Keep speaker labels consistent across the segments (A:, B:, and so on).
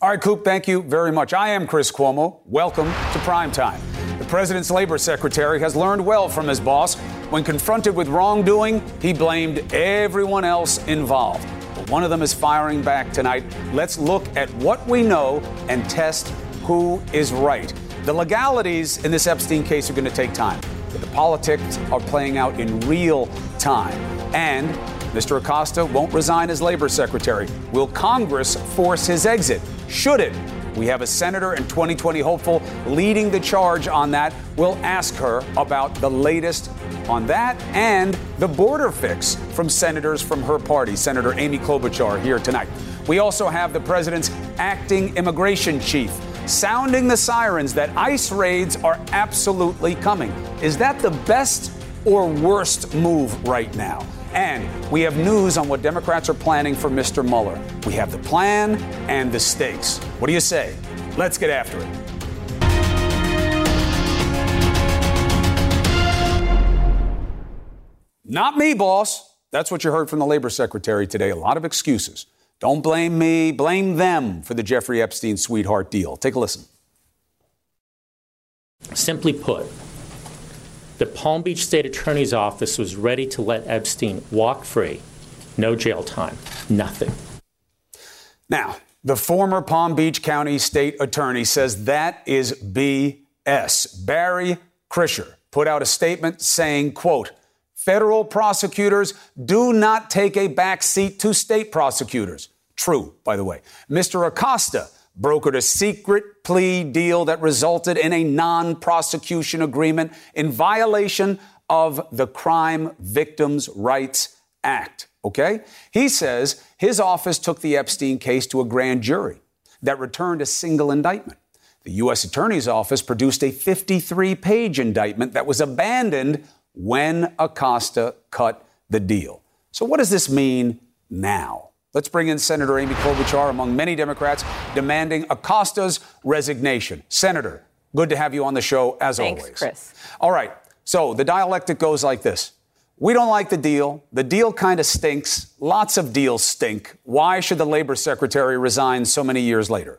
A: All right, Coop, thank you very much. I am Chris Cuomo. Welcome to Prime Time. The president's labor secretary has learned well from his boss. When confronted with wrongdoing, he blamed everyone else involved. But one of them is firing back tonight. Let's look at what we know and test who is right. The legalities in this Epstein case are going to take time, but the politics are playing out in real time. And Mr. Acosta won't resign as labor secretary. Will Congress force his exit? Should it? We have a senator and 2020 hopeful leading the charge on that. We'll ask her about the latest on that and the border fix from senators from her party, Senator Amy Klobuchar, here tonight. We also have the president's acting immigration chief sounding the sirens that ICE raids are absolutely coming. Is that the best or worst move right now? And we have news on what Democrats are planning for Mr. Mueller. We have the plan and the stakes. What do you say? Let's get after it. Not me, boss. That's what you heard from the labor secretary today. A lot of excuses. Don't blame me, blame them for the Jeffrey Epstein sweetheart deal. Take a listen.
B: Simply put, the Palm Beach State Attorney's Office was ready to let Epstein walk free. No jail time, nothing.
A: Now, the former Palm Beach County State Attorney says that is BS. Barry Krischer put out a statement saying, quote, federal prosecutors do not take a back seat to state prosecutors. True, by the way. Mr. Acosta brokered a secret plea deal that resulted in a non prosecution agreement in violation of the Crime Victims' Rights Act. Okay? He says his office took the Epstein case to a grand jury that returned a single indictment. The U.S. Attorney's Office produced a 53 page indictment that was abandoned when Acosta cut the deal. So, what does this mean now? Let's bring in Senator Amy Klobuchar, among many Democrats demanding Acosta's resignation. Senator, good to have you on the show as
C: Thanks,
A: always.
C: Chris.
A: All right. So the dialectic goes like this. We don't like the deal. The deal kind of stinks. Lots of deals stink. Why should the labor secretary resign so many years later?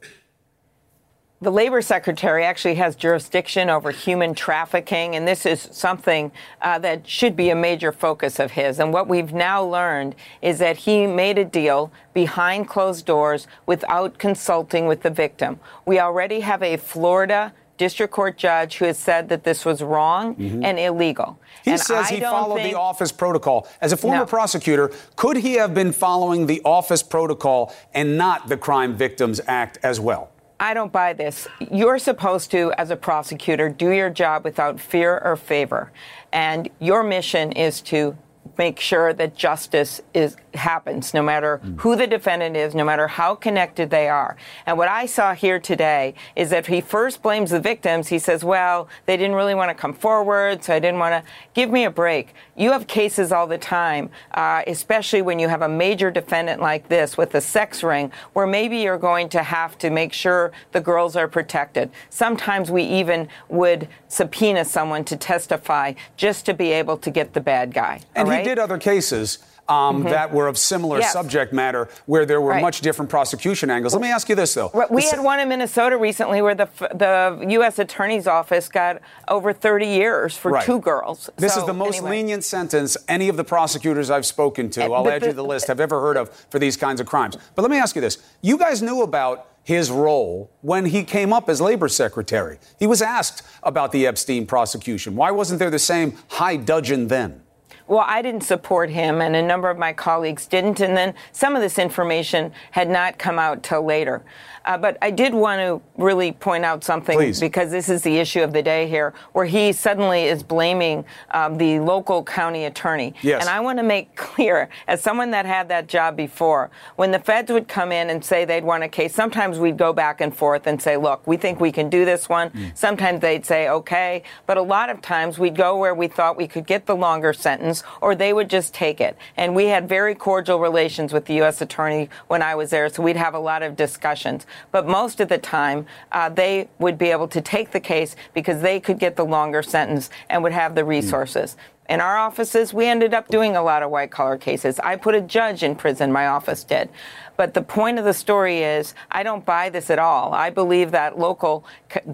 C: The labor secretary actually has jurisdiction over human trafficking, and this is something uh, that should be a major focus of his. And what we've now learned is that he made a deal behind closed doors without consulting with the victim. We already have a Florida district court judge who has said that this was wrong mm-hmm. and illegal.
A: He
C: and
A: says
C: I
A: he followed
C: think,
A: the office protocol. As a former
C: no.
A: prosecutor, could he have been following the office protocol and not the Crime Victims Act as well?
C: I don't buy this. You're supposed to, as a prosecutor, do your job without fear or favor. And your mission is to make sure that justice is happens no matter who the defendant is no matter how connected they are. And what i saw here today is that he first blames the victims. He says well they didn't really want to come forward so i didn't want to. Give me a break. You have cases all the time uh, especially when you have a major defendant like this with a sex ring where maybe you're going to have to make sure the girls are protected. Sometimes we even would subpoena someone to testify just to be able to get the bad guy.
A: And
C: right?
A: he did other cases um, mm-hmm. that were of similar
C: yes.
A: subject matter where there were
C: right.
A: much different prosecution angles. Let me ask you this, though.
C: We had one in Minnesota recently where the, the U.S. Attorney's Office got over 30 years for
A: right.
C: two girls.
A: This
C: so,
A: is the most
C: anyway.
A: lenient sentence any of the prosecutors I've spoken to, I'll add you to the list, have ever heard of for these kinds of crimes. But let me ask you this. You guys knew about his role when he came up as labor secretary. He was asked about the Epstein prosecution. Why wasn't there the same high dudgeon then?
C: Well, I didn't support him, and a number of my colleagues didn't. And then some of this information had not come out till later. Uh, but I did want to really point out something
A: Please.
C: because this is the issue of the day here, where he suddenly is blaming um, the local county attorney.
A: Yes.
C: And I want to make clear, as someone that had that job before, when the feds would come in and say they'd want a case, sometimes we'd go back and forth and say, look, we think we can do this one. Mm. Sometimes they'd say, okay. But a lot of times we'd go where we thought we could get the longer sentence or they would just take it. And we had very cordial relations with the U.S. Attorney when I was there, so we'd have a lot of discussions. But most of the time, uh, they would be able to take the case because they could get the longer sentence and would have the resources. Mm. In our offices, we ended up doing a lot of white collar cases. I put a judge in prison, my office did. But the point of the story is, I don't buy this at all. I believe that local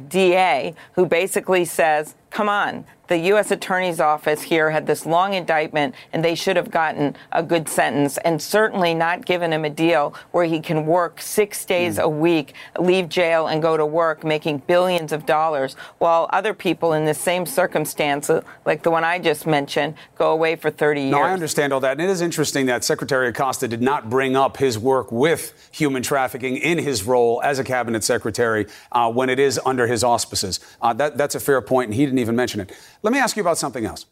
C: DA who basically says, come on, the U.S. Attorney's Office here had this long indictment, and they should have gotten a good sentence, and certainly not given him a deal where he can work six days mm. a week, leave jail, and go to work making billions of dollars, while other people in the same circumstance, like the one I just mentioned, go away for 30 years.
A: No, I understand all that. And it is interesting that Secretary Acosta did not bring up his work with human trafficking in his role as a cabinet secretary uh, when it is under his auspices. Uh, that, that's a fair point, and he didn't even mention it. Let me ask you about something else.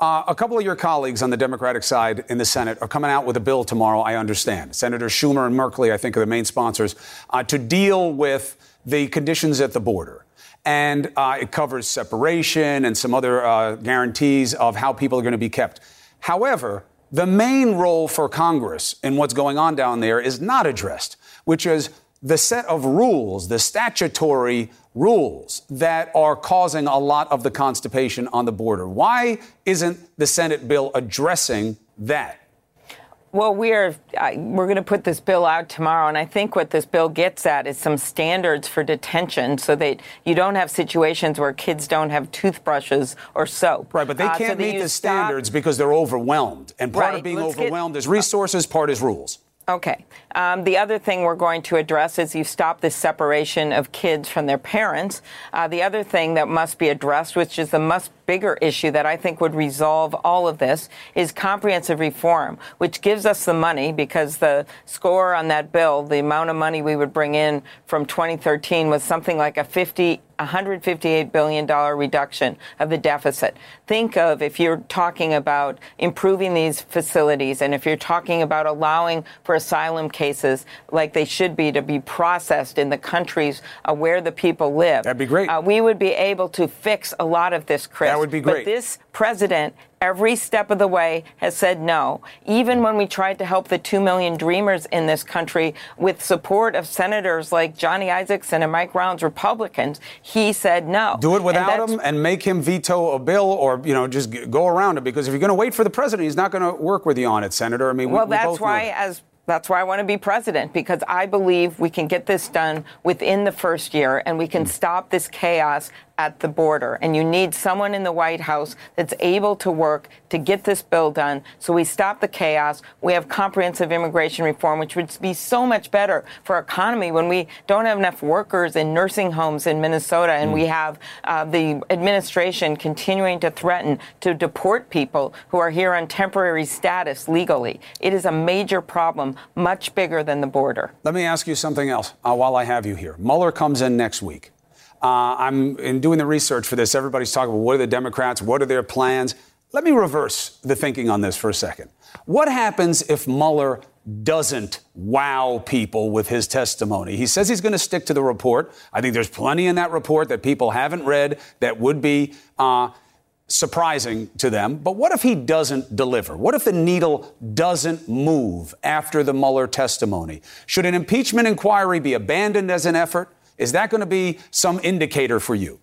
A: Uh, a couple of your colleagues on the Democratic side in the Senate are coming out with a bill tomorrow, I understand. Senator Schumer and Merkley, I think, are the main sponsors, uh, to deal with the conditions at the border. And uh, it covers separation and some other uh, guarantees of how people are going to be kept. However, the main role for Congress in what's going on down there is not addressed, which is the set of rules, the statutory rules that are causing a lot of the constipation on the border. Why isn't the Senate bill addressing that?
C: Well, we are uh, we're going to put this bill out tomorrow, and I think what this bill gets at is some standards for detention, so that you don't have situations where kids don't have toothbrushes or soap.
A: Right, but they can't uh, so meet the standards because they're overwhelmed, and part right, of being overwhelmed get, is resources, part is rules.
C: Okay. Um, the other thing we're going to address is you stop the separation of kids from their parents. Uh, the other thing that must be addressed, which is the much bigger issue that I think would resolve all of this, is comprehensive reform, which gives us the money because the score on that bill, the amount of money we would bring in from 2013 was something like a 50 $158 billion reduction of the deficit. Think of if you're talking about improving these facilities and if you're talking about allowing for asylum cases like they should be to be processed in the countries uh, where the people live.
A: That'd be great. Uh,
C: we would be able to fix a lot of this, Chris.
A: That would be great.
C: But this president every step of the way has said no. Even when we tried to help the 2 million dreamers in this country with support of senators like Johnny Isakson and Mike Rounds, Republicans, he said no.
A: Do it without and him and make him veto a bill or, you know, just go around it because if you're going to wait for the president, he's not going to work with you on it, Senator. I mean,
C: well,
A: we,
C: we that's why, as that's why I want to be president because I believe we can get this done within the first year and we can stop this chaos at the border. And you need someone in the White House that's able to work to get this bill done so we stop the chaos. We have comprehensive immigration reform, which would be so much better for our economy when we don't have enough workers in nursing homes in Minnesota and mm. we have uh, the administration continuing to threaten to deport people who are here on temporary status legally. It is a major problem, much bigger than the border.
A: Let me ask you something else uh, while I have you here. Mueller comes in next week. Uh, I'm in doing the research for this. Everybody's talking about what are the Democrats, what are their plans. Let me reverse the thinking on this for a second. What happens if Mueller doesn't wow people with his testimony? He says he's going to stick to the report. I think there's plenty in that report that people haven't read that would be. Uh, surprising to them. But what if he doesn't deliver? What if the needle doesn't move after the Mueller testimony? Should an impeachment inquiry be abandoned as an effort? Is that going to be some indicator for you?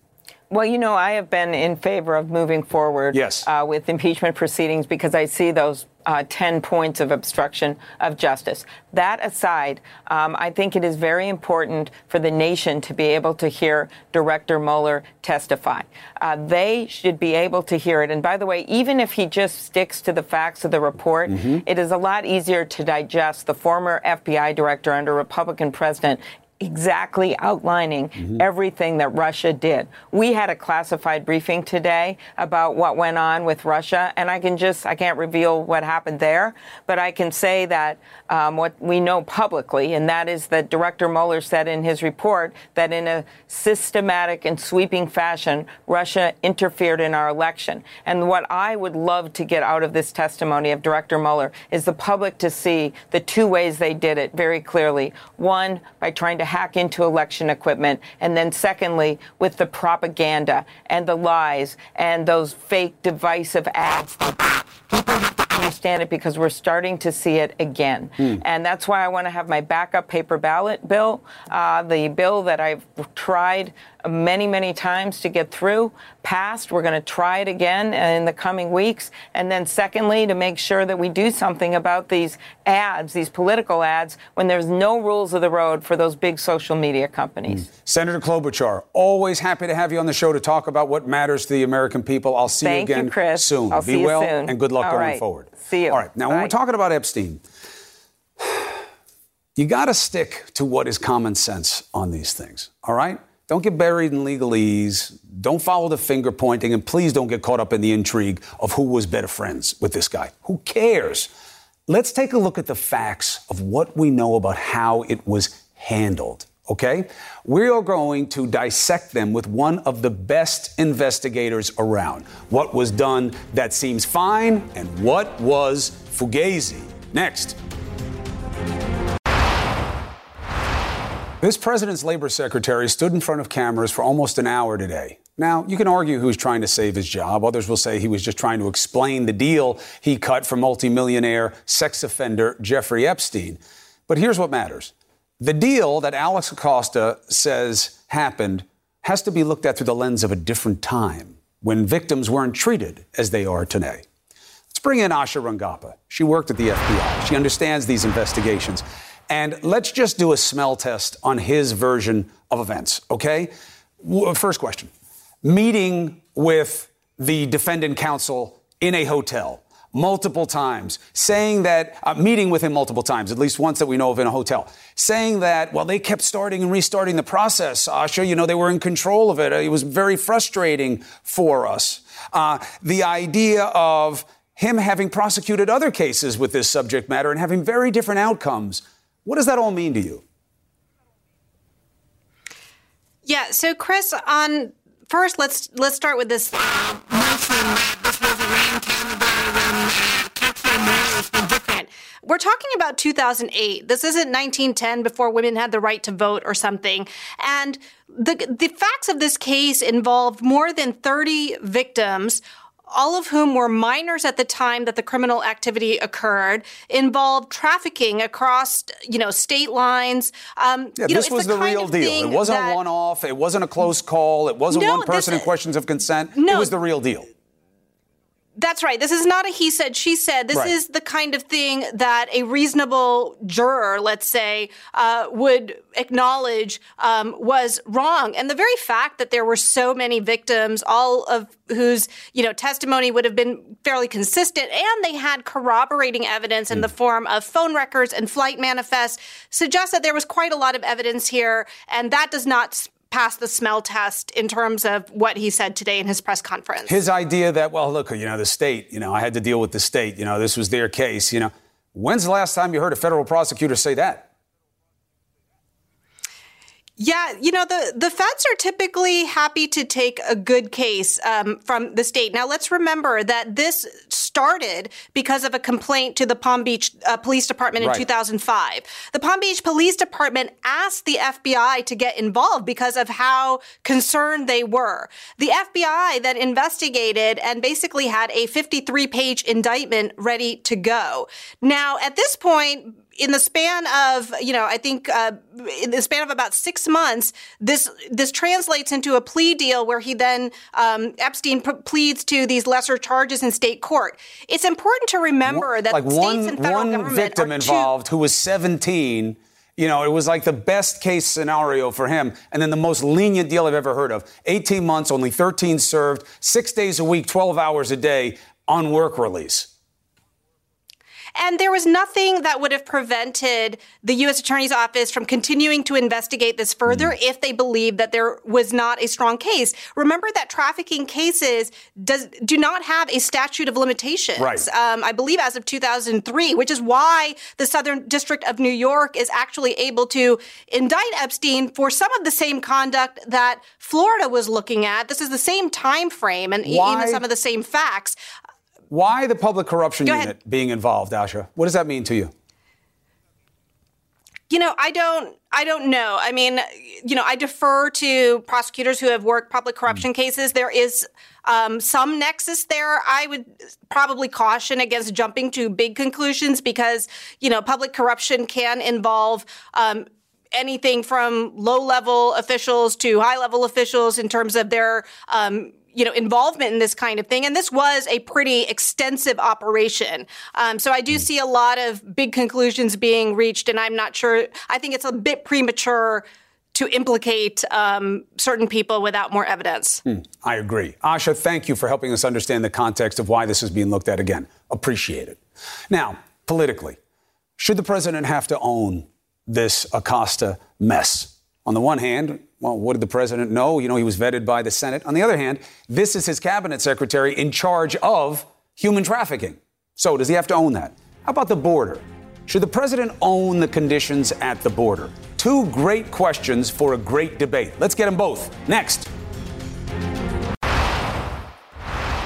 C: Well, you know, I have been in favor of moving forward
A: yes.
C: uh, with impeachment proceedings because I see those uh, 10 points of obstruction of justice. That aside, um, I think it is very important for the nation to be able to hear Director Mueller testify. Uh, they should be able to hear it. And by the way, even if he just sticks to the facts of the report, mm-hmm. it is a lot easier to digest the former FBI director under Republican president exactly outlining mm-hmm. everything that Russia did. We had a classified briefing today about what went on with Russia, and I can just, I can't reveal what happened there, but I can say that um, what we know publicly, and that is that Director Mueller said in his report that in a systematic and sweeping fashion, Russia interfered in our election. And what I would love to get out of this testimony of Director Mueller is the public to see the two ways they did it very clearly. One, by trying to hack into election equipment. And then, secondly, with the propaganda and the lies and those fake divisive ads. People have to understand it because we're starting to see it again. Hmm. And that's why I want to have my backup paper ballot bill, uh, the bill that I've tried many, many times to get through, passed. We're going to try it again in the coming weeks. And then, secondly, to make sure that we do something about these ads, these political ads, when there's no rules of the road for those big social media companies.
A: Mm. Senator Klobuchar, always happy to have you on the show to talk about what matters to the American people. I'll see
C: Thank
A: you again
C: you, Chris.
A: soon.
C: I'll
A: Be well
C: soon.
A: and good luck
C: All
A: going
C: right.
A: forward.
C: See you.
A: All right. Now,
C: Bye.
A: when we're talking about Epstein, you got to stick to what is common sense on these things. All right? Don't get buried in legalese. Don't follow the finger pointing. And please don't get caught up in the intrigue of who was better friends with this guy. Who cares? Let's take a look at the facts of what we know about how it was handled. Okay? We are going to dissect them with one of the best investigators around. What was done that seems fine and what was fugazi. Next. This president's labor secretary stood in front of cameras for almost an hour today. Now, you can argue he was trying to save his job. Others will say he was just trying to explain the deal he cut for multimillionaire sex offender Jeffrey Epstein. But here's what matters the deal that Alex Acosta says happened has to be looked at through the lens of a different time when victims weren't treated as they are today. Let's bring in Asha Rangappa. She worked at the FBI, she understands these investigations. And let's just do a smell test on his version of events, okay? First question Meeting with the defendant counsel in a hotel multiple times, saying that, uh, meeting with him multiple times, at least once that we know of in a hotel, saying that, well, they kept starting and restarting the process. Asha, you know, they were in control of it. It was very frustrating for us. Uh, the idea of him having prosecuted other cases with this subject matter and having very different outcomes what does that all mean to you?
D: Yeah. So, Chris, on first, let's let's start with this. We're talking about 2008. This isn't 1910 before women had the right to vote or something. And the the facts of this case involved more than 30 victims all of whom were minors at the time that the criminal activity occurred, involved trafficking across, you know, state lines.
A: Um, yeah, this know, was the, the real deal. It wasn't that, a one-off. It wasn't a close call. It wasn't no, one person in questions of consent. No, it was the real deal.
D: That's right. This is not a he said, she said. This right. is the kind of thing that a reasonable juror, let's say, uh, would acknowledge um, was wrong. And the very fact that there were so many victims, all of whose you know testimony would have been fairly consistent, and they had corroborating evidence in mm. the form of phone records and flight manifests, suggests that there was quite a lot of evidence here, and that does not pass the smell test in terms of what he said today in his press conference.
A: His idea that, well, look, you know, the state, you know, I had to deal with the state, you know, this was their case, you know. When's the last time you heard a federal prosecutor say that?
D: Yeah, you know the the feds are typically happy to take a good case um, from the state. Now let's remember that this started because of a complaint to the Palm Beach uh, Police Department in right. 2005. The Palm Beach Police Department asked the FBI to get involved because of how concerned they were. The FBI then investigated and basically had a 53 page indictment ready to go. Now at this point in the span of, you know, I think uh, in the span of about six months, this this translates into a plea deal where he then um, Epstein p- pleads to these lesser charges in state court. It's important to remember one, that
A: like
D: states
A: one,
D: and federal
A: one
D: government
A: victim involved
D: too-
A: who was 17. You know, it was like the best case scenario for him, and then the most lenient deal I've ever heard of. 18 months, only 13 served, six days a week, 12 hours a day on work release.
D: And there was nothing that would have prevented the U.S. Attorney's Office from continuing to investigate this further mm. if they believed that there was not a strong case. Remember that trafficking cases does do not have a statute of limitations.
A: Right.
D: Um, I believe as of 2003, which is why the Southern District of New York is actually able to indict Epstein for some of the same conduct that Florida was looking at. This is the same time frame and why? even some of the same facts.
A: Why the public corruption Go unit ahead. being involved, Asha? What does that mean to you?
D: You know, I don't I don't know. I mean, you know, I defer to prosecutors who have worked public corruption mm. cases. There is um, some nexus there. I would probably caution against jumping to big conclusions because, you know, public corruption can involve um, anything from low level officials to high level officials in terms of their um, you know involvement in this kind of thing and this was a pretty extensive operation um, so i do see a lot of big conclusions being reached and i'm not sure i think it's a bit premature to implicate um, certain people without more evidence. Hmm,
A: I agree. Asha, thank you for helping us understand the context of why this is being looked at again. Appreciate it. Now, politically, should the president have to own this Acosta mess? On the one hand, well, what did the president know? You know, he was vetted by the Senate. On the other hand, this is his cabinet secretary in charge of human trafficking. So, does he have to own that? How about the border? Should the president own the conditions at the border? Two great questions for a great debate. Let's get them both. Next.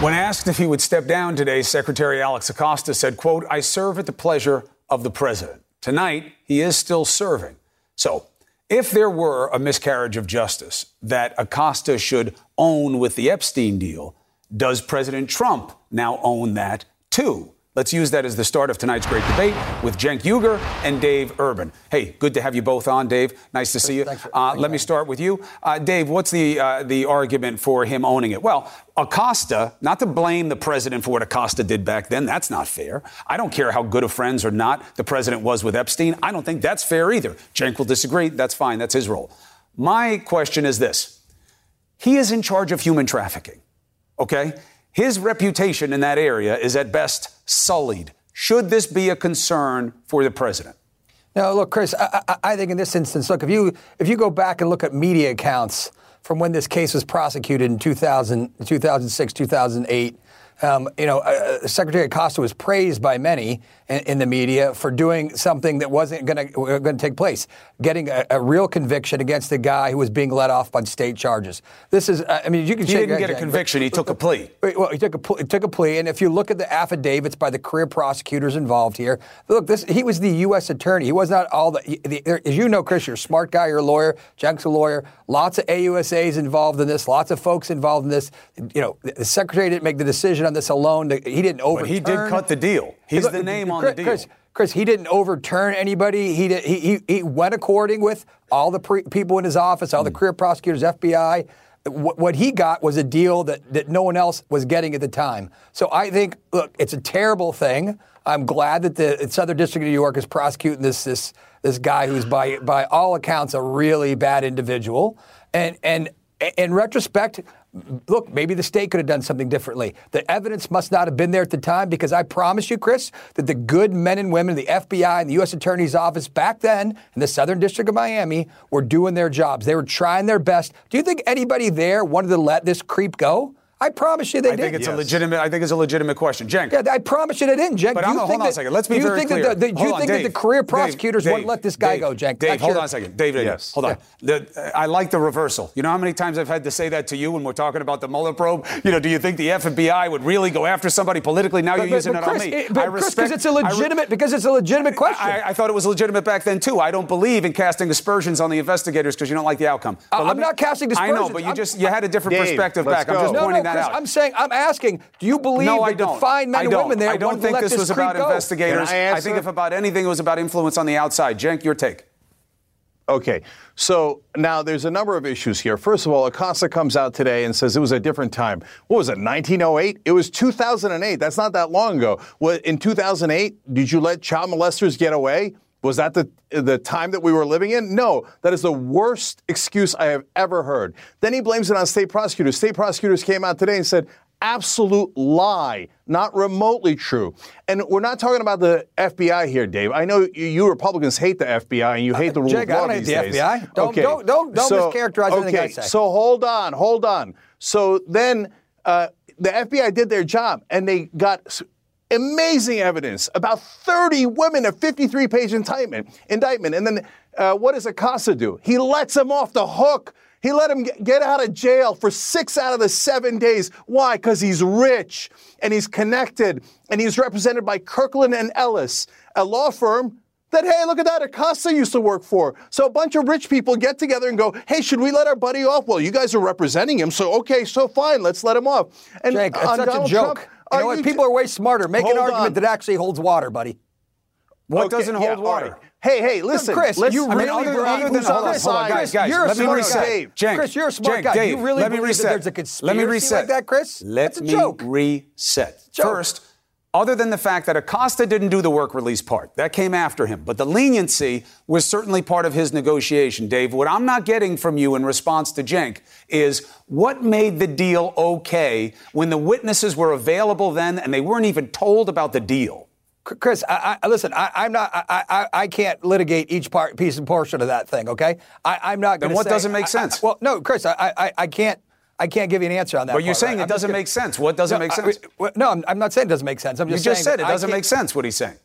A: When asked if he would step down today, Secretary Alex Acosta said, quote, I serve at the pleasure of the president. Tonight, he is still serving. So, if there were a miscarriage of justice that Acosta should own with the Epstein deal, does President Trump now own that too? Let's use that as the start of tonight's great debate with Cenk Uygur and Dave Urban. Hey, good to have you both on, Dave. Nice to see you. Uh, let me start with you, uh, Dave. What's the uh, the argument for him owning it? Well, Acosta, not to blame the president for what Acosta did back then. That's not fair. I don't care how good of friends or not the president was with Epstein. I don't think that's fair either. Cenk will disagree. That's fine. That's his role. My question is this: He is in charge of human trafficking. Okay. His reputation in that area is at best sullied. Should this be a concern for the president?
E: No, look, Chris. I, I, I, think in this instance, look if you if you go back and look at media accounts from when this case was prosecuted in 2000, 2006, 2008 um, you know, uh, uh Secretary Acosta was praised by many in, in, the media for doing something that wasn't going to take place, getting a, a, real conviction against a guy who was being let off on state charges. This is, uh, I mean, you can.
A: He didn't get a conviction. But, he took a plea.
E: Well, he took a he took a plea, and if you look at the affidavits by the career prosecutors involved here, look, this he was the U.S. attorney. He was not all the, the as you know, Chris. You're a smart guy. You're a lawyer. Cenk's a lawyer. Lots of AUSAs involved in this. Lots of folks involved in this. You know, the secretary didn't make the decision on this alone. He didn't overturn.
A: But he did cut the deal. He's the name on
E: Chris,
A: the deal.
E: Chris, Chris, he didn't overturn anybody. He did, he, he, he went according with all the pre- people in his office, all the hmm. career prosecutors, FBI. What, what he got was a deal that, that no one else was getting at the time. So I think, look, it's a terrible thing. I'm glad that the Southern District of New York is prosecuting this this this guy who's by by all accounts a really bad individual. And and in retrospect, look, maybe the state could have done something differently. The evidence must not have been there at the time because I promise you, Chris, that the good men and women, of the FBI and the U.S. Attorney's Office back then in the Southern District of Miami were doing their jobs. They were trying their best. Do you think anybody there wanted to let this creep go? I promise you they
A: I
E: did.
A: think it's yes. a legitimate. I think it's a legitimate question, Cenk.
E: Yeah, I promise you they didn't, Cenk.
A: But do you hold on a second. Let's be very
E: clear. That the, do you
A: on,
E: think
A: Dave,
E: that the career prosecutors
A: Dave,
E: won't let this guy
A: Dave,
E: go, Cenk?
A: Dave, hold on a second. Dave, Dave yes. hold on. Yeah. The, I like the reversal. You know how many times I've had to say that to you when we're talking about the Mueller probe? You know, do you think the FBI would really go after somebody politically? Now but, you're but, using but
E: it
A: on me.
E: It, but I respect. Because it's a legitimate. Re- because it's a legitimate question.
A: I, I, thought it was legitimate back then too. I don't believe in casting aspersions on the investigators because you don't like the outcome.
E: Uh, I'm me, not casting aspersions.
A: I know, but you just you had a different perspective back. I'm just pointing that out.
E: I'm saying I'm asking. Do you believe
A: no,
E: I don't. fine men
A: and
E: women there
A: I don't think this was about
E: go.
A: investigators. I, I, think if about anything, it was about influence on the outside. Cenk, your take.
F: Okay, so now there's a number of issues here. First of all, Acosta comes out today and says it was a different time. What was it, 1908? It was 2008. That's not that long ago. What, in 2008, did you let child molesters get away? Was that the, the time that we were living in? No, that is the worst excuse I have ever heard. Then he blames it on state prosecutors. State prosecutors came out today and said, absolute lie, not remotely true. And we're not talking about the FBI here, Dave. I know you, you Republicans hate the FBI and you hate the rule
E: Jake,
F: of law
E: I don't hate
F: days.
E: the FBI. Don't, okay. don't, don't, don't so, mischaracterize
F: okay,
E: anything I say.
F: So hold on, hold on. So then uh, the FBI did their job and they got amazing evidence about 30 women, a 53 page indictment. indictment. And then uh, what does Acosta do? He lets them off the hook he let him get out of jail for six out of the seven days. Why? Because he's rich and he's connected and he's represented by Kirkland and Ellis, a law firm that, hey, look at that, Acosta used to work for. So a bunch of rich people get together and go, hey, should we let our buddy off? Well, you guys are representing him, so okay, so fine, let's let him off.
E: And Jake, it's such Donald a joke. Trump, you know what? People are way smarter. Make an argument on. that actually holds water, buddy.
A: What okay, doesn't hold yeah, water? Right.
F: Hey, hey, listen,
E: Chris, you really I mean, other, other than, hold on, hold on, guys, guys, you're a smart guy. Cenk, Chris, you're a smart guy. Dave, you really let me reset. there's a conspiracy let me reset. like that, Chris?
A: Let
E: That's a
A: me
E: joke.
A: reset. Joke. First, other than the fact that Acosta didn't do the work release part. That came after him. But the leniency was certainly part of his negotiation, Dave. What I'm not getting from you in response to Cenk is what made the deal okay when the witnesses were available then and they weren't even told about the deal?
E: Chris, I, I, listen. I, am not. I, I, can't litigate each part, piece and portion of that thing. Okay, I, am not. Going to.
A: Then what
E: say,
A: doesn't make sense?
E: well, no, Chris, I, I, can't. I can't give you an answer on that.
A: But you're saying
E: right?
A: it doesn't make sense. What doesn't
E: no,
A: make sense?
E: I, no, I'm, I'm, not saying it doesn't make sense. I'm just saying
A: you just
E: said
A: it doesn't make sense. What he's saying.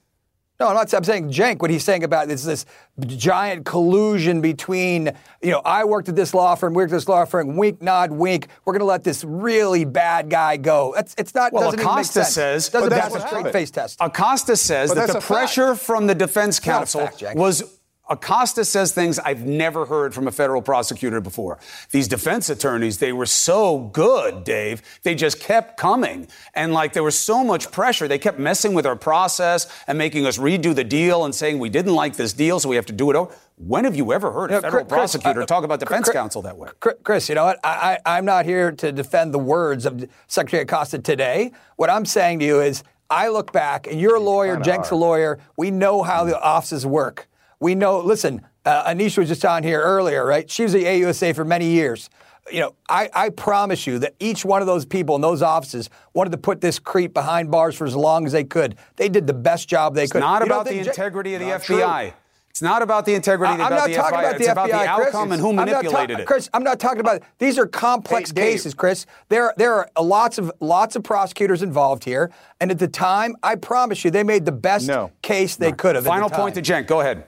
E: No, I'm not. I'm saying Cenk. What he's saying about this this giant collusion between you know I worked at this law firm, we worked at this law firm, wink, nod, wink. We're going to let this really bad guy go. It's it's not.
A: Well, Acosta
E: even make sense.
A: says
E: doesn't
F: pass
E: a straight face test.
A: Acosta says but that the pressure
F: fact.
A: from the defense counsel
E: fact,
A: was Acosta says things I've never heard from a federal prosecutor before. These defense attorneys, they were so good, Dave. They just kept coming. And like there was so much pressure. They kept messing with our process and making us redo the deal and saying we didn't like this deal, so we have to do it over. When have you ever heard a federal Chris, prosecutor uh, talk about defense
E: Chris,
A: counsel that way?
E: Chris, you know what? I, I, I'm not here to defend the words of Secretary Acosta today. What I'm saying to you is I look back, and you're a lawyer, Cenk's a lawyer. We know how the offices work. We know, listen, uh, Anisha was just on here earlier, right? She was at AUSA for many years. You know, I, I promise you that each one of those people in those offices wanted to put this creep behind bars for as long as they could. They did the best job they could.
A: it's
E: could.
A: Not you about the integrity of the FBI. True. It's not about the integrity
E: I'm
A: about
E: not talking
A: FBI.
E: about the
A: it's
E: FBI,
A: about the outcome
E: Chris.
A: and who manipulated
E: ta-
A: it.
E: Chris, I'm not talking about it. these are complex
F: hey,
E: cases, Chris. There there are lots of lots of prosecutors involved here, and at the time, I promise you, they made the best
F: no.
E: case they no. could have.
A: Final point to Cenk. Go ahead.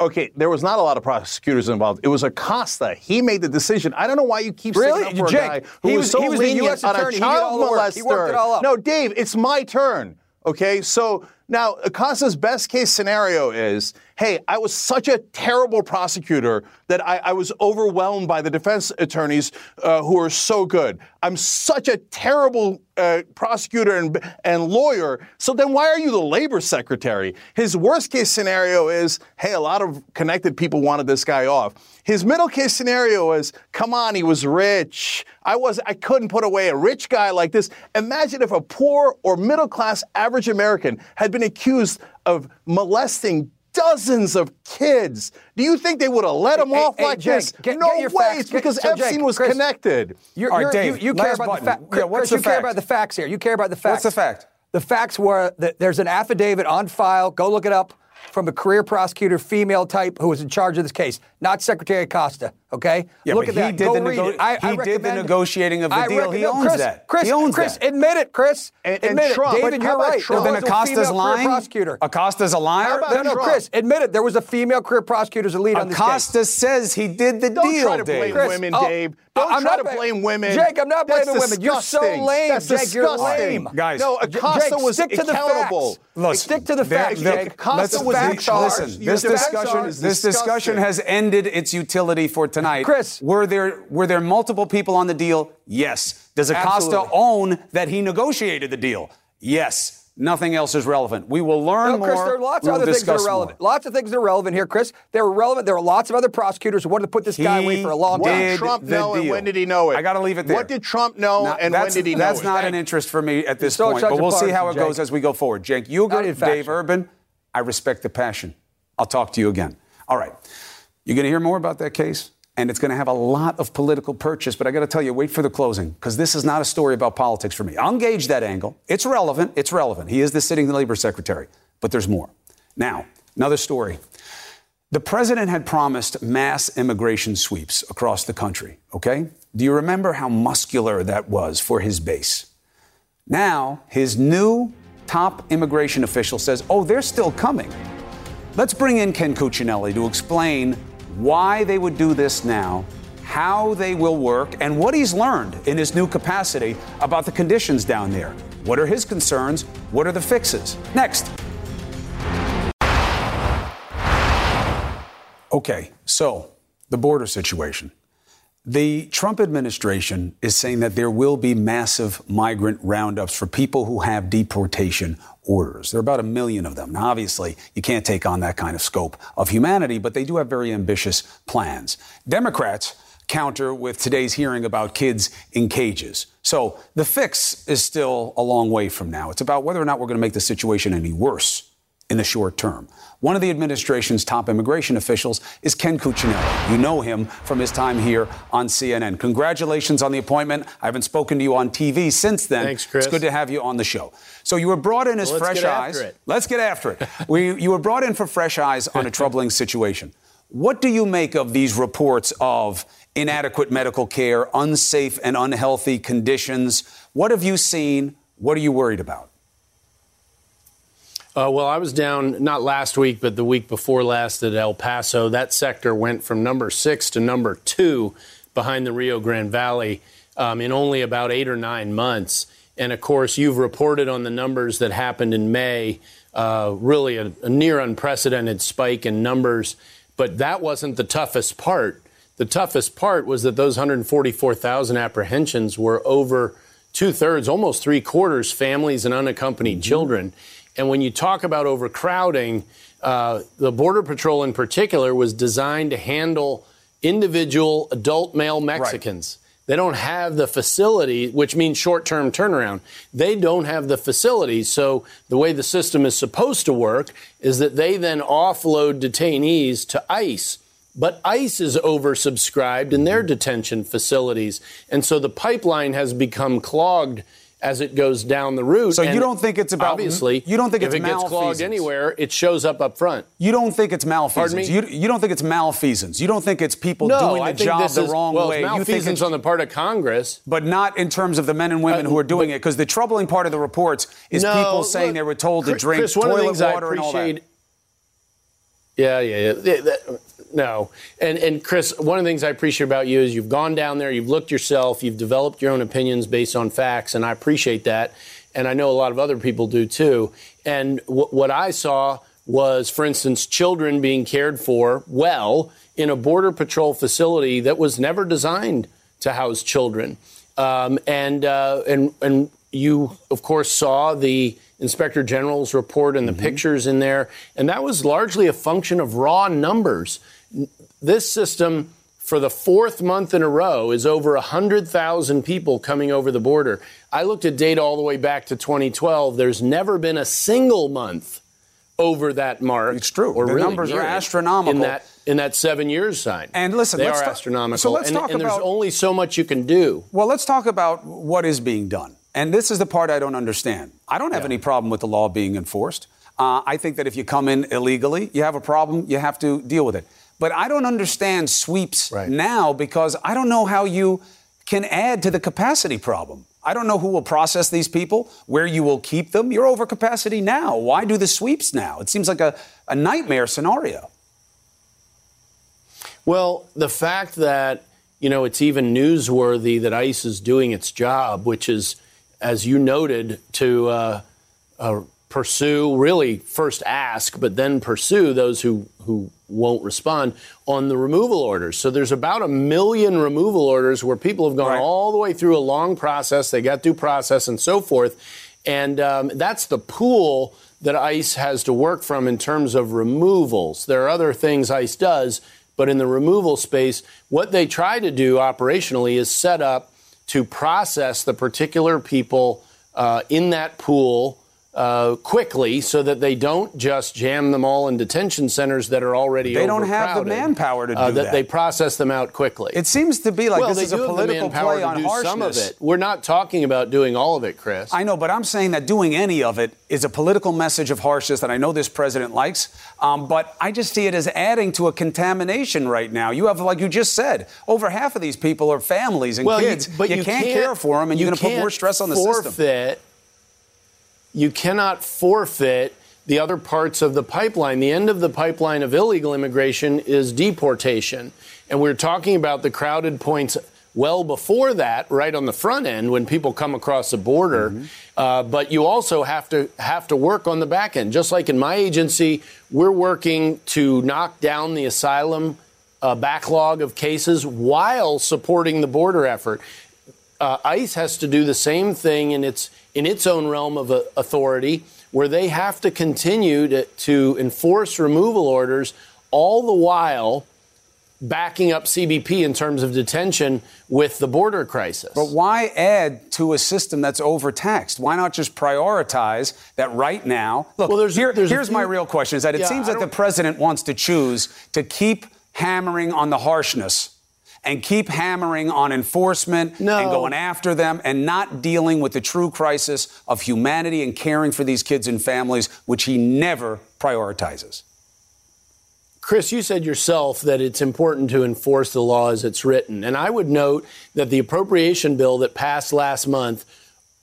F: Okay, there was not a lot of prosecutors involved. It was Acosta. He made the decision. I don't know why you keep
E: really?
F: up for
E: Jake,
F: a guy who
E: he
F: was,
E: was
F: so
E: he was
F: lenient
E: the U.S.
F: on a child molester.
E: He worked it all up.
F: No, Dave, it's my turn. Okay, so now Acosta's best case scenario is hey, I was such a terrible prosecutor that I, I was overwhelmed by the defense attorneys uh, who are so good. I'm such a terrible uh, prosecutor and, and lawyer. So then why are you the labor secretary? His worst case scenario is hey, a lot of connected people wanted this guy off. His middle case scenario is come on, he was rich. I was I couldn't put away a rich guy like this. Imagine if a poor or middle class average American had been accused of molesting dozens of kids. Do you think they would have let them
E: hey,
F: off
E: hey,
F: like
E: Jake,
F: this?
E: Get,
F: no
E: get
F: way. It's because so Epstein Jake, was
E: Chris,
F: connected.
E: You're,
A: All right, Dave,
E: you, you care about
A: button.
E: the fact.
A: Yeah, what's
E: Chris,
A: the
E: you
A: fact?
E: care about the facts here. You care about the facts.
A: What's the fact?
E: The facts were that there's an affidavit on file. Go look it up from a career prosecutor, female type, who was in charge of this case, not Secretary Acosta. Okay,
A: yeah,
E: look
A: at
E: that.
A: Did
E: Go
A: the
E: read
A: nego-
E: it. I,
A: he
E: I
A: did the negotiating of the
E: I
A: deal.
E: Reckon,
A: he owns
E: Chris,
A: that.
E: Chris,
A: he owns
E: Chris,
A: that.
E: admit it, Chris.
F: And, and
E: admit
F: Trump,
E: it, David. You're right.
F: Trump?
E: There
A: then Acosta's
E: a female
A: lying.
E: Prosecutor.
A: Acosta's a liar.
E: No, no,
F: Trump?
E: Chris, admit it. There was a female career prosecutor as a lead on this case.
A: Acosta says he did the
F: Don't
A: deal,
F: try to blame
E: Chris,
F: women,
E: oh,
F: Dave. Don't
E: I'm
F: try
E: not
F: to blame women.
E: Jake, I'm not
F: That's
E: blaming women. You're so lame,
F: That's
E: Jake. You're
F: disgusting.
E: lame.
A: Guys,
F: no, Acosta was
E: stick to
F: accountable.
E: the facts. stick to the facts, Jake.
F: Acosta
E: the
F: was in
E: facts
A: Listen, this discussion, this discussion has ended its utility for tonight.
E: Chris.
A: were there were there multiple people on the deal? Yes. Does Acosta
E: Absolutely.
A: own that he negotiated the deal? Yes. Nothing else is relevant. We will learn
E: No,
A: more.
E: Chris, there are lots
A: we
E: of
A: will
E: other things that are relevant.
A: more.
E: Lots of things that are relevant here, Chris. They were relevant. There were lots of other prosecutors who wanted to put this guy away for a long time.
F: did
A: did
F: Trump
A: the
F: know and when did he know it?
A: I got to leave it there.
F: What did Trump know
A: Now,
F: and when
A: that's-
F: did he know
A: That's
F: it?
A: That's
F: not
A: an interest for me at this
E: so
A: point, but we'll see how it
E: partisan,
A: goes as we go forward. Cenk
E: Not
A: Uygur,
E: in faction.
A: Dave Urban, I respect the passion. I'll talk to you again. All right. You're going to hear more about that case, and it's going to have a lot of political purchase, but I got to tell you, wait for the closing, because this is not a story about politics for me. I'll engage that angle. It's relevant. It's relevant. He is the sitting labor secretary, but there's more. Now, another story. The president had promised mass immigration sweeps across the country, okay? Do you remember how muscular that was for his base? Now, his new top immigration official says, oh, they're still coming. Let's bring in Ken Cuccinelli to explain why they would do this now, how they will work, and what he's learned in his new capacity about the conditions down there. What are his concerns? What are the fixes? Next. Okay, so the border situation. The Trump administration is saying that there will be massive migrant roundups for people who have deportation orders. There are about a million of them. Now, obviously, you can't take on that kind of scope of humanity, but they do have very ambitious plans. Democrats counter with today's hearing about kids in cages. So the fix is still a long way from now. It's about whether or not we're going to make the situation any worse in the short term. One of the administration's top immigration officials is Ken Cuccinelli. You know him from his time here on CNN. Congratulations on the appointment. I haven't spoken to you on TV since then.
G: Thanks, Chris.
A: It's good to have you on the show. So you were brought in as
G: well,
A: fresh eyes.
G: It.
A: Let's get after it. we, you were brought in for fresh eyes on a troubling situation. What do you make of these reports of inadequate medical care, unsafe and unhealthy conditions? What have you seen? What are you worried about?
G: Uh, well, I was down not last week, but the week before last at El Paso. That sector went from number six to number two behind the Rio Grande Valley um, in only about eight or nine months. And of course, you've reported on the numbers that happened in May, uh, really a, a near unprecedented spike in numbers. But that wasn't the toughest part. The toughest part was that those 144,000 apprehensions were over two thirds, almost three quarters, families and unaccompanied mm-hmm. children. And when you talk about overcrowding, uh, the Border Patrol in particular was designed to handle individual adult male Mexicans. Right. They don't have the facility, which means short term turnaround. They don't have the facilities. So, the way the system is supposed to work is that they then offload detainees to ICE. But ICE is oversubscribed in their detention facilities. And so the pipeline has become clogged as it goes down the route.
A: So and you don't think it's about
G: obviously
A: you don't think
G: if
A: it's
G: it gets clogged anywhere, it shows up up front.
A: You don't think it's malfeasance. You, you, don't think it's malfeasance. You don't think it's people
G: no,
A: doing the job the
G: is,
A: wrong
G: well,
A: way.
G: It's malfeasance
A: you think it's
G: on the part of Congress,
A: but not in terms of the men and women
G: uh,
A: who are doing
G: but,
A: it. Because the troubling part of the reports is
G: no,
A: people saying
G: look,
A: they were told to drink
G: Chris,
A: toilet water and all that.
G: Yeah, yeah, yeah. No. And, and Chris, one of the things I appreciate about you is you've gone down there, you've looked yourself, you've developed your own opinions based on facts, and I appreciate that. And I know a lot of other people do too. And w- what I saw was, for instance, children being cared for well in a Border Patrol facility that was never designed to house children. Um, and, uh, and, and you, of course, saw the Inspector General's report and the mm-hmm. pictures in there. And that was largely a function of raw numbers this system for the fourth month in a row is over 100,000 people coming over the border. I looked at data all the way back to 2012. There's never been a single month over that mark.
A: It's true.
G: Or
A: the
G: really
A: numbers are astronomical
G: in that in that seven years sign.
A: And listen,
G: they are
A: talk,
G: astronomical.
A: So let's
G: and,
A: talk
G: and
A: about,
G: there's only so much you can do.
A: Well, let's talk about what is being done. And this is the part I don't understand. I don't have yeah. any problem with the law being enforced. Uh, I think that if you come in illegally, you have a problem, you have to deal with it. But I don't understand sweeps right. now because I don't know how you can add to the capacity problem. I don't know who will process these people, where you will keep them. You're over capacity now. Why do the sweeps now? It seems like a, a nightmare scenario.
G: Well, the fact that, you know, it's even newsworthy that ICE is doing its job, which is, as you noted, to uh, uh, pursue, really first ask, but then pursue those who, who won't respond on the removal orders. So there's about a million removal orders where people have gone right. all the way through a long process. They got due process and so forth. And um, that's the pool that ICE has to work from in terms of removals. There are other things ICE does, but in the removal space, what they try to do operationally is set up to process the particular people uh, in that pool uh, quickly so that they don't just jam them all in detention centers that are already
A: they don't have the manpower to uh, do
G: uh,
A: that,
G: that. They process them out quickly.
A: It seems to be like
G: well,
A: this is a political play on harshness.
G: Some of it. We're not talking about doing all of it, Chris.
A: I know, but I'm saying that doing any of it is a political message of harshness that I know this president likes. Um, but I just see it as adding to a contamination right now. You have, like you just said, over half of these people are families and
G: well,
A: kids.
G: You, but you,
A: you
G: can't,
A: can't, care for them, and
G: you
A: you're going to put more stress on the
G: forfeit
A: system
G: you cannot forfeit the other parts of the pipeline. The end of the pipeline of illegal immigration is deportation. And we're talking about the crowded points well before that, right on the front end when people come across the border. Mm-hmm. Uh, but you also have to have to work on the back end. Just like in my agency, we're working to knock down the asylum uh, backlog of cases while supporting the border effort. Uh, ICE has to do the same thing in its in its own realm of uh, authority, where they have to continue to, to enforce removal orders all the while backing up CBP in terms of detention with the border crisis.
A: But why add to a system that's overtaxed? Why not just prioritize that right now? Look, well, there's, here, there's here's few, my real question: is that it yeah, seems that the president wants to choose to keep hammering on the harshness and keep hammering on enforcement no. and going after them and not dealing with the true crisis of humanity and caring for these kids and families, which he never prioritizes.
G: Chris, you said yourself that it's important to enforce the law as it's written. And I would note that the appropriation bill that passed last month,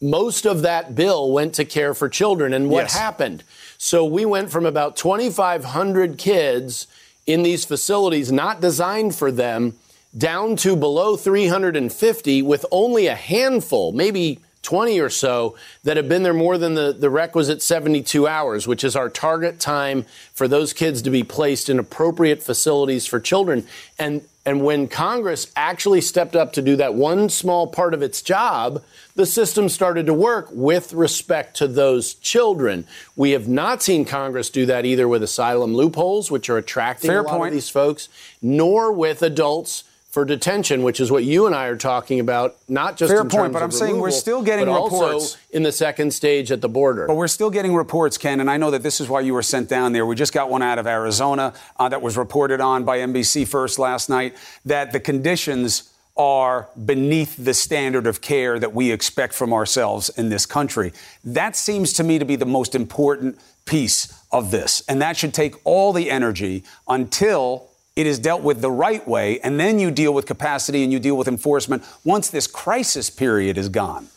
G: most of that bill went to care for children. And what yes. happened? So we went from about 2,500 kids in these facilities not designed for them down to below 350 with only a handful, maybe 20 or so that have been there more than the, the requisite 72 hours, which is our target time for those kids to be placed in appropriate facilities for children. And, and when Congress actually stepped up to do that one small part of its job, the system started to work with respect to those children. We have not seen Congress do that either with asylum loopholes, which are attracting Fair a lot point. of these folks, nor with adults for detention, which is what you and I are talking about, not just
A: fair
G: in
A: point, but I'm
G: removal,
A: saying we're still getting
G: but
A: reports
G: also in the second stage at the border.
A: But we're still getting reports, Ken, and I know that this is why you were sent down there. We just got one out of Arizona uh, that was reported on by NBC First last night that the conditions are beneath the standard of care that we expect from ourselves in this country. That seems to me to be the most important piece of this, and that should take all the energy until it is dealt with the right way, and then you deal with capacity and you deal with enforcement once this crisis period is gone.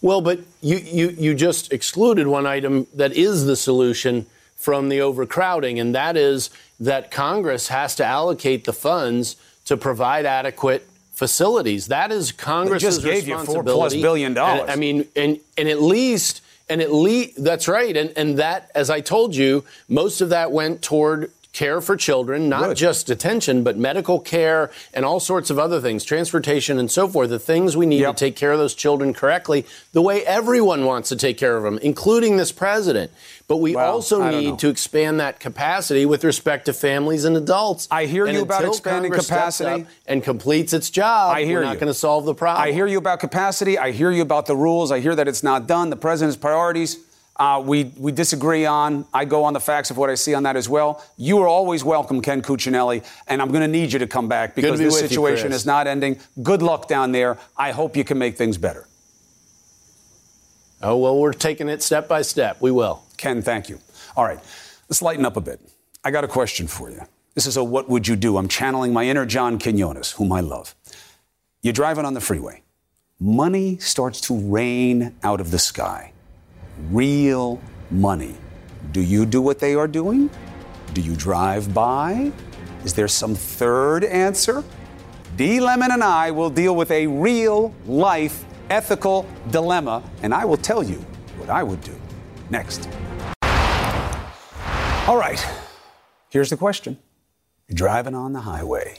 G: Well, but you, you, you just excluded one item that is the solution from the overcrowding, and that is that Congress has to allocate the funds to provide adequate facilities. That is Congress's
A: just gave
G: responsibility.
A: You four plus billion dollars.
G: I mean, and, and at least and at least that's right. And and that, as I told you, most of that went toward care for children, not Good. just detention, but medical care and all sorts of other things, transportation and so forth, the things we need yep. to take care of those children correctly, the way everyone wants to take care of them, including this president. But we well, also need to expand that capacity with respect to families and adults.
A: I hear
G: and
A: you about expanding
G: Congress
A: capacity
G: and completes its job.
A: I hear
G: we're
A: not
G: going to solve the problem.
A: I hear you about capacity. I hear you about the rules. I hear that it's not done. The president's priorities uh, we, we disagree on. I go on the facts of what I see on that as well. You are always welcome, Ken Cuccinelli, and I'm going to need you to come back because
G: be
A: this situation
G: you,
A: is not ending. Good luck down there. I hope you can make things better.
G: Oh, well, we're taking it step by step. We will.
A: Ken, thank you. All right, let's lighten up a bit. I got a question for you. This is a what would you do? I'm channeling my inner John Quinones, whom I love. You're driving on the freeway. Money starts to rain out of the sky real money. Do you do what they are doing? Do you drive by? Is there some third answer? D. Lemon and I will deal with a real life ethical dilemma, and I will tell you what I would do next. All right, here's the question You're driving on the highway,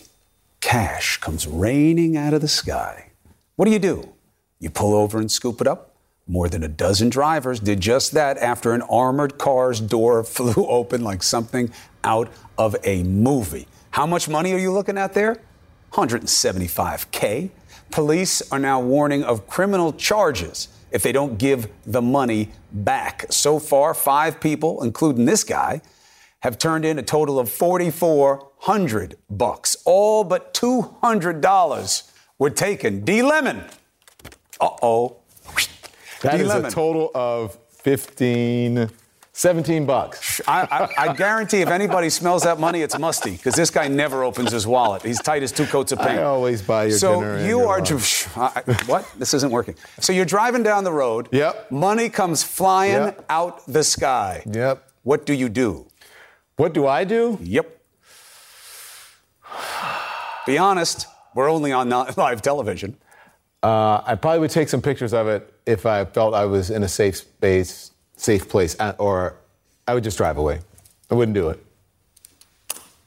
A: cash comes raining out of the sky. What do you do? You pull over and scoop it up? More than a dozen drivers did just that after an armored car's door flew open like something out of a movie. How much money are you looking at there? 175K. Police are now warning of criminal charges if they don't give the money back. So far, five people, including this guy, have turned in a total of 4400 bucks. All but $200 were taken. D Lemon. Uh-oh.
H: That is a total of 15, 17 bucks.
A: I, I, I, guarantee if anybody smells that money, it's musty because this guy never opens his wallet. He's tight as two coats of paint.
H: I always buy your
A: so
H: dinner.
A: So you are. what? This isn't working. So you're driving down the road.
H: Yep.
A: Money comes flying yep. out the sky.
H: Yep.
A: What do you do?
H: What do I do?
A: Yep. Be honest. We're only on live television.
H: Uh, I probably would take some pictures of it if I felt I was in a safe space, safe place, or I would just drive away. I wouldn't do it.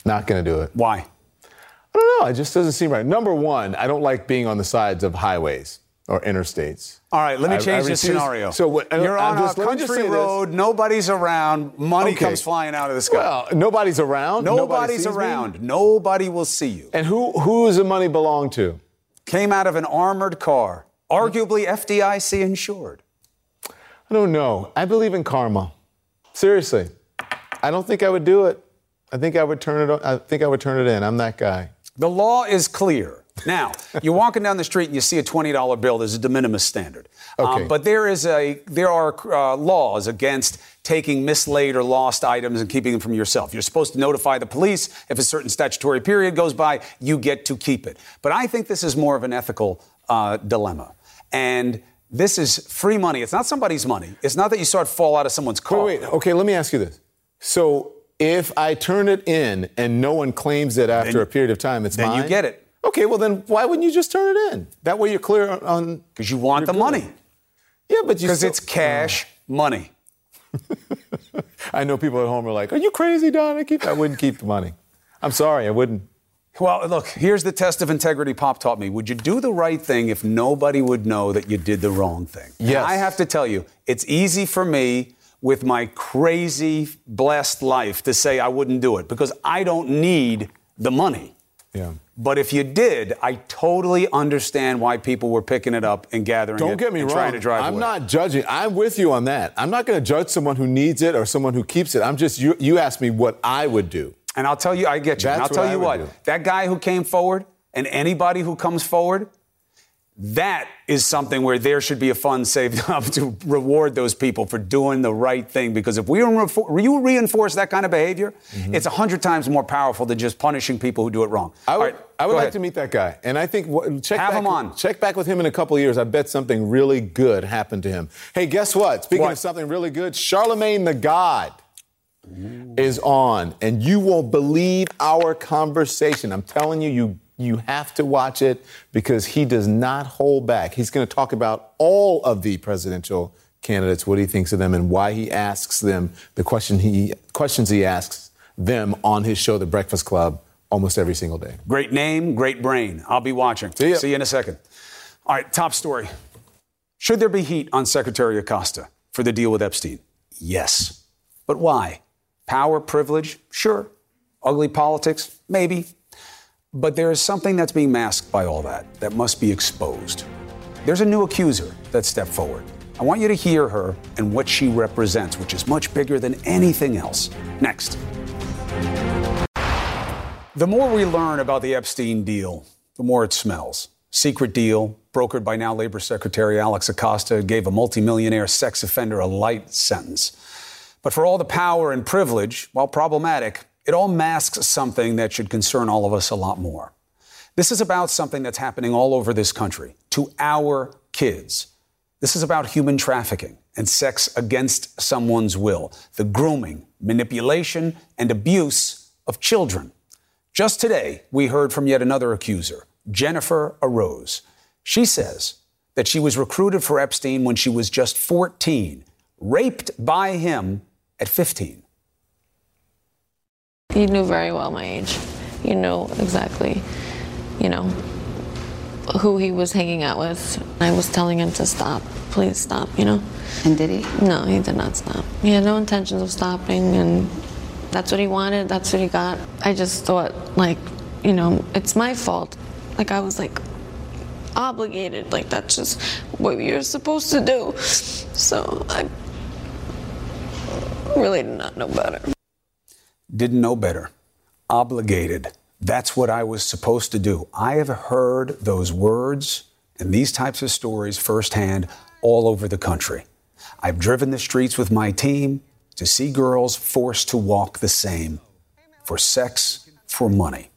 H: Not going to do it.
A: Why?
H: I don't know. It just doesn't seem right. Number one, I don't like being on the sides of highways or interstates.
A: All right, let me change the scenario.
H: So what,
A: you're on
H: just,
A: a country road, nobody's around, money
H: okay.
A: comes flying out of the sky.
H: Well, nobody's around.
A: Nobody's
H: Nobody
A: around.
H: Me?
A: Nobody will see you.
H: And who who does the money belong to?
A: Came out of an armored car, arguably FDIC insured.
H: I don't know. I believe in karma. Seriously, I don't think I would do it. I think I would turn it. I think I would turn it in. I'm that guy.
A: The law is clear. Now, you're walking down the street and you see a $20 bill. There's a de minimis standard. Um,
H: Okay.
A: Um, but there is a there are uh, laws against taking mislaid or lost items and keeping them from yourself. You're supposed to notify the police if a certain statutory period goes by. You get to keep it. But I think this is more of an ethical uh, dilemma. And this is free money. It's not somebody's money. It's not that you saw it fall out of someone's car.
H: Wait, wait. Okay, let me ask you this. So if I turn it in and no one claims it after
A: Then-
H: a period of time, it's
A: then you get it.
H: Okay, well then why wouldn't you just turn it in? That way you're clear on.
A: Because you want the
H: You're
A: money.
H: Yeah, but you.
A: Because it's cash ah. money.
H: I know people at home are like, "Are you crazy, Don? I keep. I wouldn't keep the money. I'm sorry, I wouldn't.
A: Well, look, here's the test of integrity Pop taught me. Would you do the right thing if nobody would know that you did the wrong thing? And I have to tell you, it's easy for me with my crazy, blessed life to say I wouldn't do it because I don't need the money.
H: Yeah.
A: But if you did, I totally understand why people were picking it up and gathering
H: Don't
A: it
H: get me
A: and
H: wrong.
A: trying to drive
H: I'm
A: away.
H: not judging. I'm with you on that. I'm not going to judge someone who needs it or someone who keeps it. I'm just you. You asked me what I would do.
A: And I'll tell you, I get you. and I'll tell you what,
H: do.
A: that guy who came forward and anybody who comes forward, that is something where there should be a fund saved up to reward those people for doing the right thing. Because if we reinfor- you reinforce that kind of behavior, it's a hundred times more powerful than just punishing people who do it wrong.
H: Mm-hmm. I would,
A: right,
H: I would like
A: ahead.
H: to meet that guy. And I think check
A: Have
H: back,
A: him on.
H: Check back with him in a couple of years. I bet something really good happened to him. Hey, guess what? Speaking
A: What?
H: of something really good, Charlamagne tha God is on, and you won't believe our conversation. I'm telling you, you you have to watch it because he does not hold back. He's going to talk about all of the presidential candidates, what he thinks of them, and why he asks them the question he questions he asks them on his show, The Breakfast Club, almost every single day.
A: Great name, great brain. I'll be watching.
H: See.
A: See you in a second. All right, top story. Should there be heat on Secretary Acosta for the deal with Epstein? Yes. But why? Power, privilege? Sure. Ugly politics? Maybe. But there is something that's being masked by all that that must be exposed. There's a new accuser that stepped forward. I want you to hear her and what she represents, which is much bigger than anything else. Next. The more we learn about the Epstein deal, the more it smells. Secret deal, brokered by now Labor Secretary Alex Acosta, gave a multimillionaire sex offender a light sentence. But for all the power and privilege, while problematic, it all masks something that should concern all of us a lot more. This is about something that's happening all over this country to our kids. This is about human trafficking and sex against someone's will, the grooming, manipulation, and abuse of children. Just today, we heard from yet another accuser, Jennifer Araoz. She says that she was recruited for Epstein when she was just 14, raped by him at 15.
I: He knew very well my age. He knew exactly, you know, who he was hanging out with. I was telling him to stop. Please stop, you know?
J: And did he?
I: No, he did not stop. He had no intentions of stopping, and that's what he wanted. That's what he got. I just thought, like, you know, it's my fault. Like, I was like, obligated. Like, that's just what you're supposed to do. So I really did not know better.
A: didn't know better, obligated. That's what I was supposed to do. I have heard those words and these types of stories firsthand all over the country. I've driven the streets with my team to see girls forced to walk the same for sex, for money.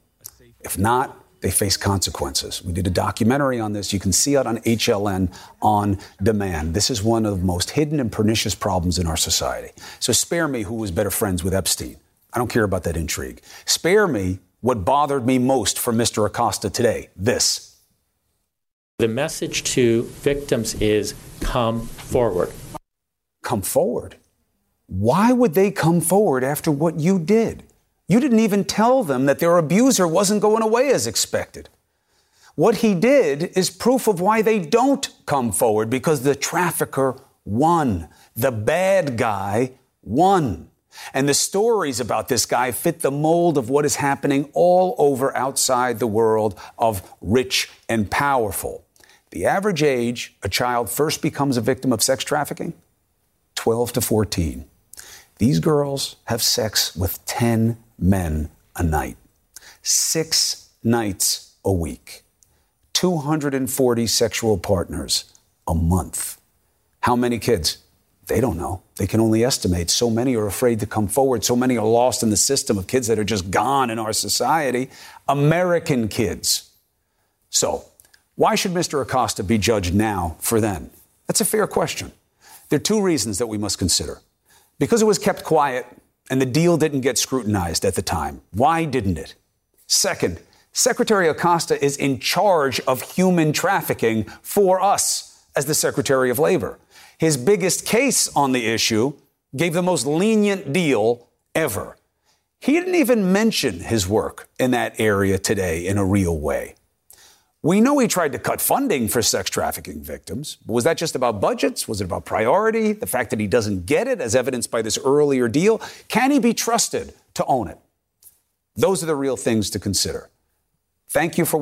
A: If not, they face consequences. We did a documentary on this. You can see it on HLN on demand. This is one of the most hidden and pernicious problems in our society. So spare me who was better friends with Epstein. I don't care about that intrigue. Spare me what bothered me most from Mr. Acosta today this.
B: The message to victims is come forward.
A: Come forward? Why would they come forward after what you did? You didn't even tell them that their abuser wasn't going away as expected. What he did is proof of why they don't come forward because the trafficker won. The bad guy won. And the stories about this guy fit the mold of what is happening all over outside the world of rich and powerful. The average age a child first becomes a victim of sex trafficking 12 to 14. These girls have sex with 10 men a night, six nights a week, 240 sexual partners a month. How many kids? They don't know. They can only estimate. So many are afraid to come forward. So many are lost in the system of kids that are just gone in our society. American kids. So, why should Mr. Acosta be judged now for then? That's a fair question. There are two reasons that we must consider. Because it was kept quiet and the deal didn't get scrutinized at the time. Why didn't it? Second, Secretary Acosta is in charge of human trafficking for us as the Secretary of Labor. His biggest case on the issue gave the most lenient deal ever. He didn't even mention his work in that area today in a real way. We know he tried to cut funding for sex trafficking victims. But was that just about budgets? Was it about priority? The fact that he doesn't get it, as evidenced by this earlier deal? Can he be trusted to own it? Those are the real things to consider. Thank you for.